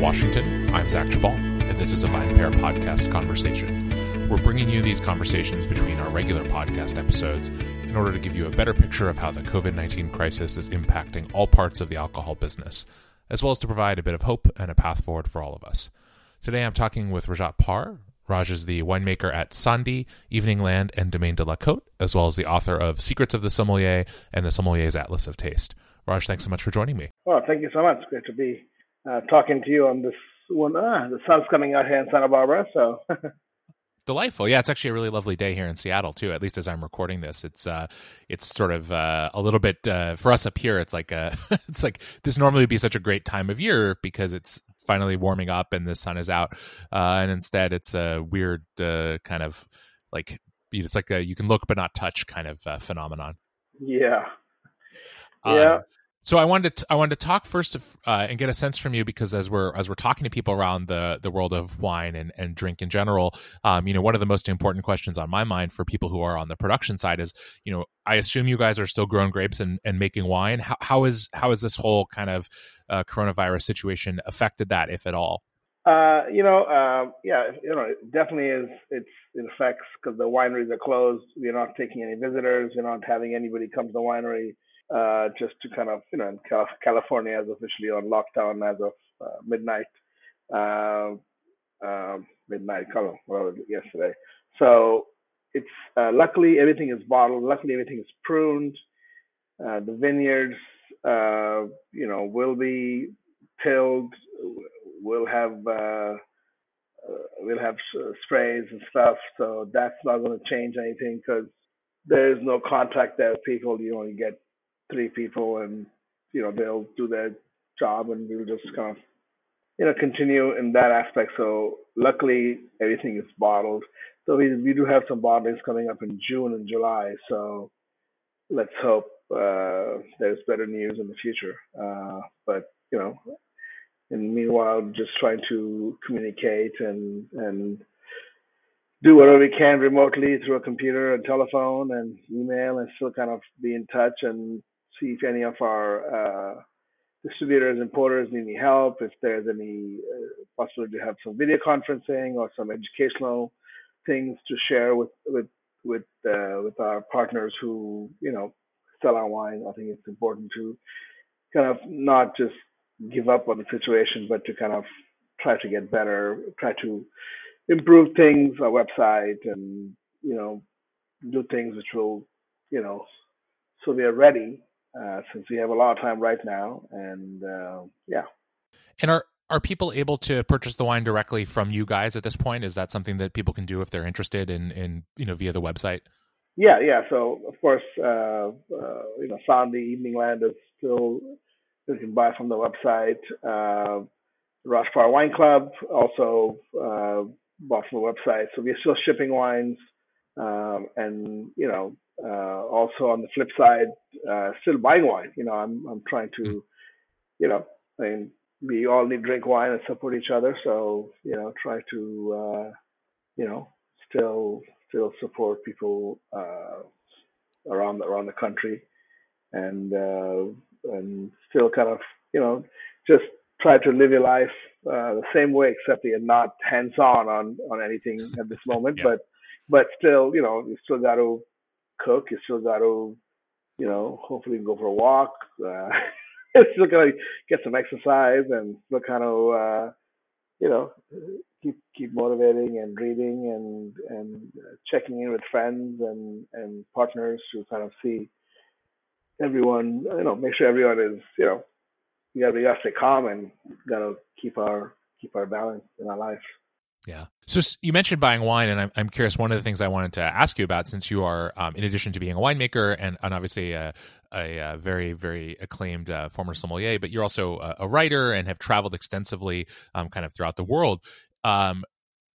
Washington, I'm Zach Geballe, and this is a VinePair podcast conversation. We're bringing you these conversations between our regular podcast episodes in order to give you a better picture of how the COVID 19 crisis is impacting all parts of the alcohol business, as well as to provide a bit of hope and a path forward for all of us. Today I'm talking with Rajat Parr. Raj is the winemaker at Sandhi, Evening Land, and Domaine de la Côte, as well as the author of Secrets of the Sommelier and the Sommelier's Atlas of Taste. Raj, thanks so much for joining me. Well, thank you so much. Great to be uh, talking to you on this one. Ah, the sun's coming out here in Santa Barbara, so. Delightful, yeah. It's actually a really lovely day here in Seattle too. At least as I'm recording this, it's uh, it's sort of uh, a little bit uh, for us up here. It's like uh, it's like this normally would be such a great time of year because it's finally warming up and the sun is out, uh, and instead it's a weird uh, kind of like it's like a you can look but not touch kind of uh, phenomenon. Yeah, um, yeah. So I wanted to, I wanted to talk first of, uh, and get a sense from you because as we're as we're talking to people around the the world of wine and, and drink in general, um, you know, one of the most important questions on my mind for people who are on the production side is, you know, I assume you guys are still growing grapes and, and making wine. How how is how is this whole kind of uh, coronavirus situation affected that, if at all? Uh, you know, uh, yeah, you know, it definitely is. It's it affects because the wineries are closed. We're not taking any visitors. We're not having anybody come to the winery uh, just to kind of, you know, California is officially on lockdown as of uh, midnight, uh, midnight, whatever yesterday. So it's uh, luckily everything is bottled. Luckily everything is pruned. Uh, the vineyards, uh, you know, will be tilled. We'll have we'll have sprays and stuff. So that's not going to change anything because there is no contact there with people. You only get three people and you know they'll do their job and we'll just kind of you know continue in that aspect. So luckily everything is bottled. So we we do have some bottlings coming up in june and july. So let's hope uh, there's better news in the future. Uh, but you know and meanwhile just trying to communicate and and do whatever we can remotely through a computer and telephone and email and still kind of be in touch and see if any of our uh, distributors, importers need any help, if there's any uh, possibility to have some video conferencing or some educational things to share with with with uh, with our partners who you know sell our wine. I think it's important to kind of not just give up on the situation, but to kind of try to get better, try to improve things, our website, and you know do things which will you know so we are ready uh, since we have a lot of time right now. And uh, yeah. And are are people able to purchase the wine directly from you guys at this point? Is that something that people can do if they're interested in, in you know, via the website? Yeah, yeah. So of course, uh, uh, you know, Sandhi Evening Land is still you can buy from the website. Uh, Parr Wine Club also uh, bought from the website. So we're still shipping wines, um, and you know, uh, also on the flip side, uh, still buying wine. You know, I'm I'm trying to, you know, I mean, we all need to drink wine and support each other. So you know, try to, uh, you know, still still support people uh, around the, around the country, and uh, and still kind of, you know, just try to live your life uh, the same way, except you're not hands on on on anything at this moment, yeah. but but still, you know, you still got to cook. You still got to, you know, hopefully go for a walk. Uh, still got to get some exercise and still kind of, uh, you know, keep keep motivating and reading and and checking in with friends and and partners to kind of see everyone, you know, make sure everyone is, you know, you gotta, you gotta stay calm and gotta keep our keep our balance in our life. Yeah. So you mentioned buying wine, and I'm, I'm curious. One of the things I wanted to ask you about, since you are, um, in addition to being a winemaker and, and obviously a, a, a, very, very acclaimed uh, former sommelier, but you're also a, a, writer and have traveled extensively, um, kind of throughout the world. Um,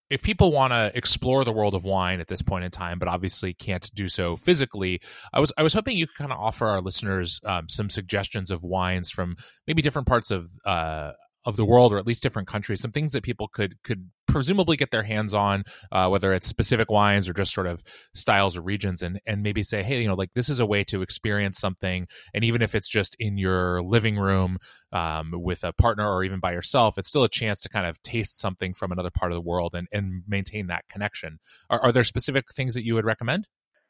if people want to explore the world of wine at this point in time, but obviously can't do so physically, I was I was hoping you could kind of offer our listeners um, some suggestions of wines from maybe different parts of uh, of the world, or at least different countries, some things that people could could presumably get their hands on, uh, whether it's specific wines or just sort of styles or regions, and and maybe say, hey, you know, like this is a way to experience something, and even if it's just in your living room um, with a partner or even by yourself, it's still a chance to kind of taste something from another part of the world and and maintain that connection. Are, are there specific things that you would recommend?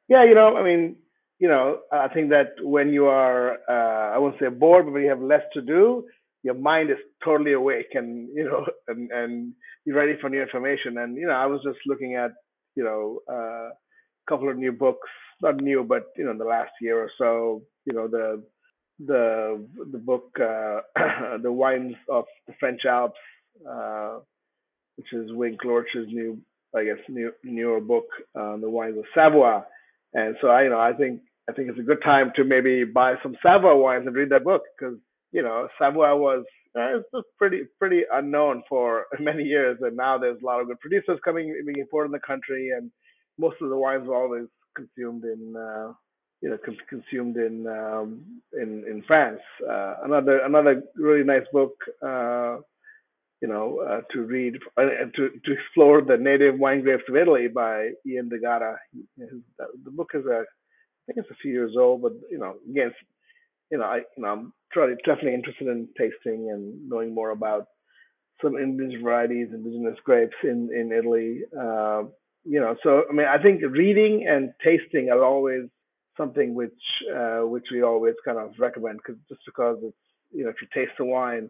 Yeah, you know, I mean, you know, I think that when you are, uh, I won't say bored, but when you have less to do, your mind is totally awake and you know and and you're ready for new information? And you know i was just looking at you know uh, a couple of new books not new but you know in the last year or so you know the the the book uh, the wines of the french alps uh, which is wink lorch's new i guess new newer book on the wines of savoy. And so i you know i think i think it's a good time to maybe buy some savoy wines and read that book because you know, Savoy was uh, it's just pretty pretty unknown for many years, and now there's a lot of good producers coming being imported in the country, and most of the wines were always consumed in uh, you know con- consumed in um, in in France. Uh, another another really nice book. Uh, you know, uh, to read and to, to explore the native wine grapes of Italy by Ian D'Agata. The book is a, I think it's a few years old, but you know, again, you know, I you know, I'm definitely interested in tasting and knowing more about some indigenous varieties, indigenous grapes in in Italy. Uh, you know, so I mean, I think reading and tasting are always something which uh, which we always kind of recommend because just because it's you know if you taste the wine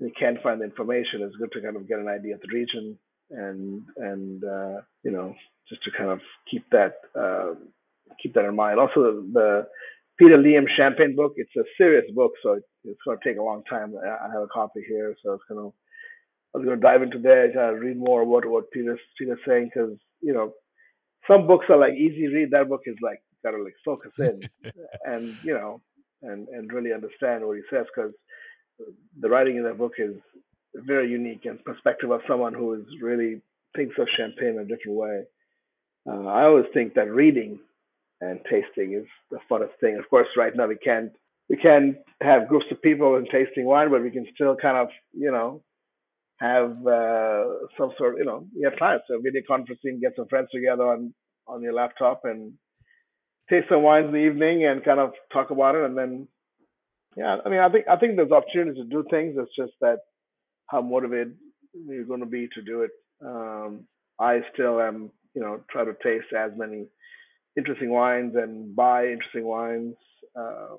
you can't find the information, it's good to kind of get an idea of the region and and uh, you know just to kind of keep that uh, keep that in mind. Also, the Peter Liem Champagne book. It's a serious book, so it, it's going to take a long time. I have a copy here, so it's going to. I was going to dive into there, to read more about what Peter's Peter's saying, because you know, some books are like easy read. That book is like got to like focus in, and you know, and and really understand what he says, because the writing in that book is very unique and perspective of someone who is really thinks of champagne in a different way. Uh, I always think that reading and tasting is the funnest thing. Of course, right now we can't we can't have groups of people and tasting wine, but we can still kind of you know have uh, some sort of you know we have time. So video conferencing, get some friends together on on your laptop and taste some wines in the evening and kind of talk about it, and then yeah, I mean I think I think there's opportunities to do things. It's just that how motivated you're going to be to do it. Um, I still am you know try to taste as many interesting wines and buy interesting wines. Uh,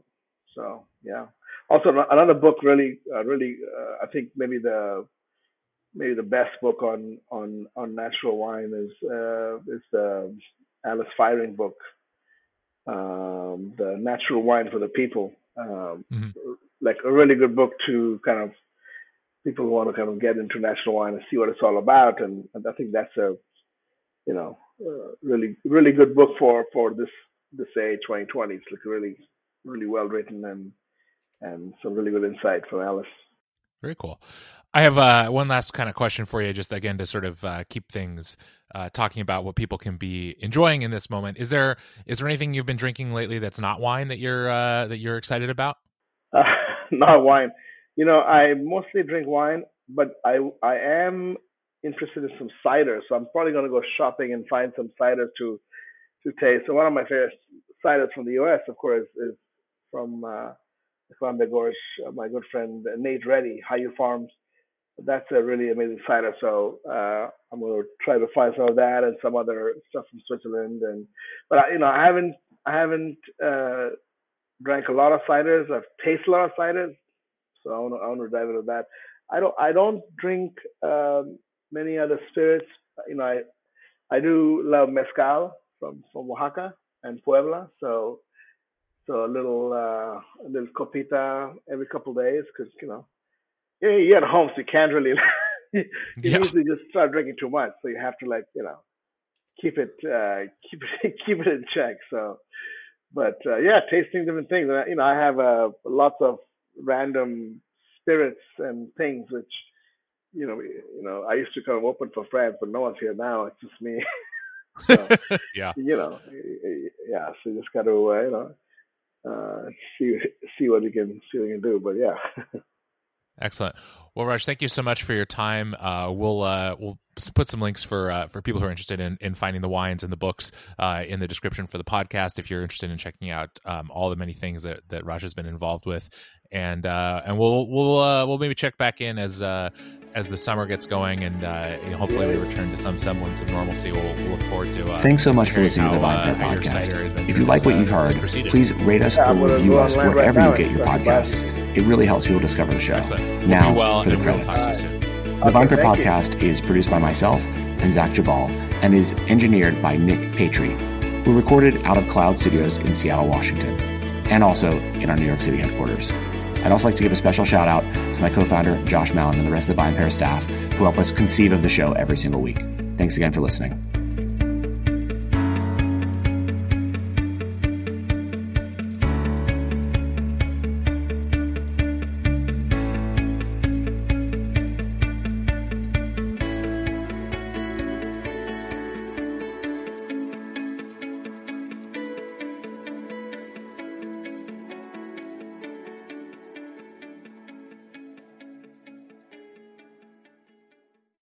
so yeah. Also, another book really, uh, really, uh, I think maybe the maybe the best book on on on natural wine is uh, is the Alice Feiring book, um, the Natural Wine for the People. Um, mm-hmm. Like a really good book to kind of people who want to kind of get into natural wine and see what it's all about. And, and I think that's a you know uh, really really good book for for this this age 2020 it's like really really well written and and some really good insight from alice. Very cool. I have uh, one last kind of question for you just again to sort of uh, keep things uh, talking about what people can be enjoying in this moment. Is there is there anything you've been drinking lately that's not wine that you're uh, that you're excited about? Not wine. You know i mostly drink wine but i i am interested in some cider, so I'm probably going to go shopping and find some ciders to to taste. So one of my favorite ciders from the U.S., of course, is from uh, Columbia Gorge. Uh, my good friend Nate Ready, Hiyu Farms. That's a really amazing cider. So uh, I'm going to try to find some of that and some other stuff from Switzerland. And but I, you know, I haven't I haven't uh, drank a lot of ciders. I've tasted a lot of ciders, so I want to dive into that. I don't I don't drink um, many other spirits. You know, I I do love mezcal from from Oaxaca and Puebla. So so a little uh, a little copita every couple days because you know yeah you're at home so you can't really you yeah. usually just start drinking too much so you have to like you know keep it uh, keep it keep it in check. So but uh, yeah, tasting different things. You know, I have uh, lots of random spirits and things which you know, you know, I used to come open for friends, but no one's here now. It's just me. so, yeah. You know, yeah. So you just got to, uh, you know, uh, see see what you can see what you can do. But yeah. Excellent. Well, Raj, thank you so much for your time. Uh, we'll uh, we'll put some links for uh, for people who are interested in, in finding the wines and the books uh, in the description for the podcast. If you're interested in checking out um, all the many things that, that Raj has been involved with, and uh, and we'll we'll uh, we'll maybe check back in as as the summer gets going, and uh, you know, hopefully we return to some semblance of normalcy. We'll, we'll look forward to. Uh, Thanks so much for listening how, to the Vine uh, podcast. If you like what you've heard, please rate us or review us wherever right you get your podcasts. It really helps people discover the show. Excellent. Now well, for the credits. The okay, VinePair podcast you. is produced by myself and Zach Geballe and is engineered by Nick Patri. We're recorded out of Cloud Studios in Seattle, Washington, and also in our New York City headquarters. I'd also like to give a special shout out my co-founder, Josh Malin, and the rest of the VinePair staff who help us conceive of the show every single week. Thanks again for listening.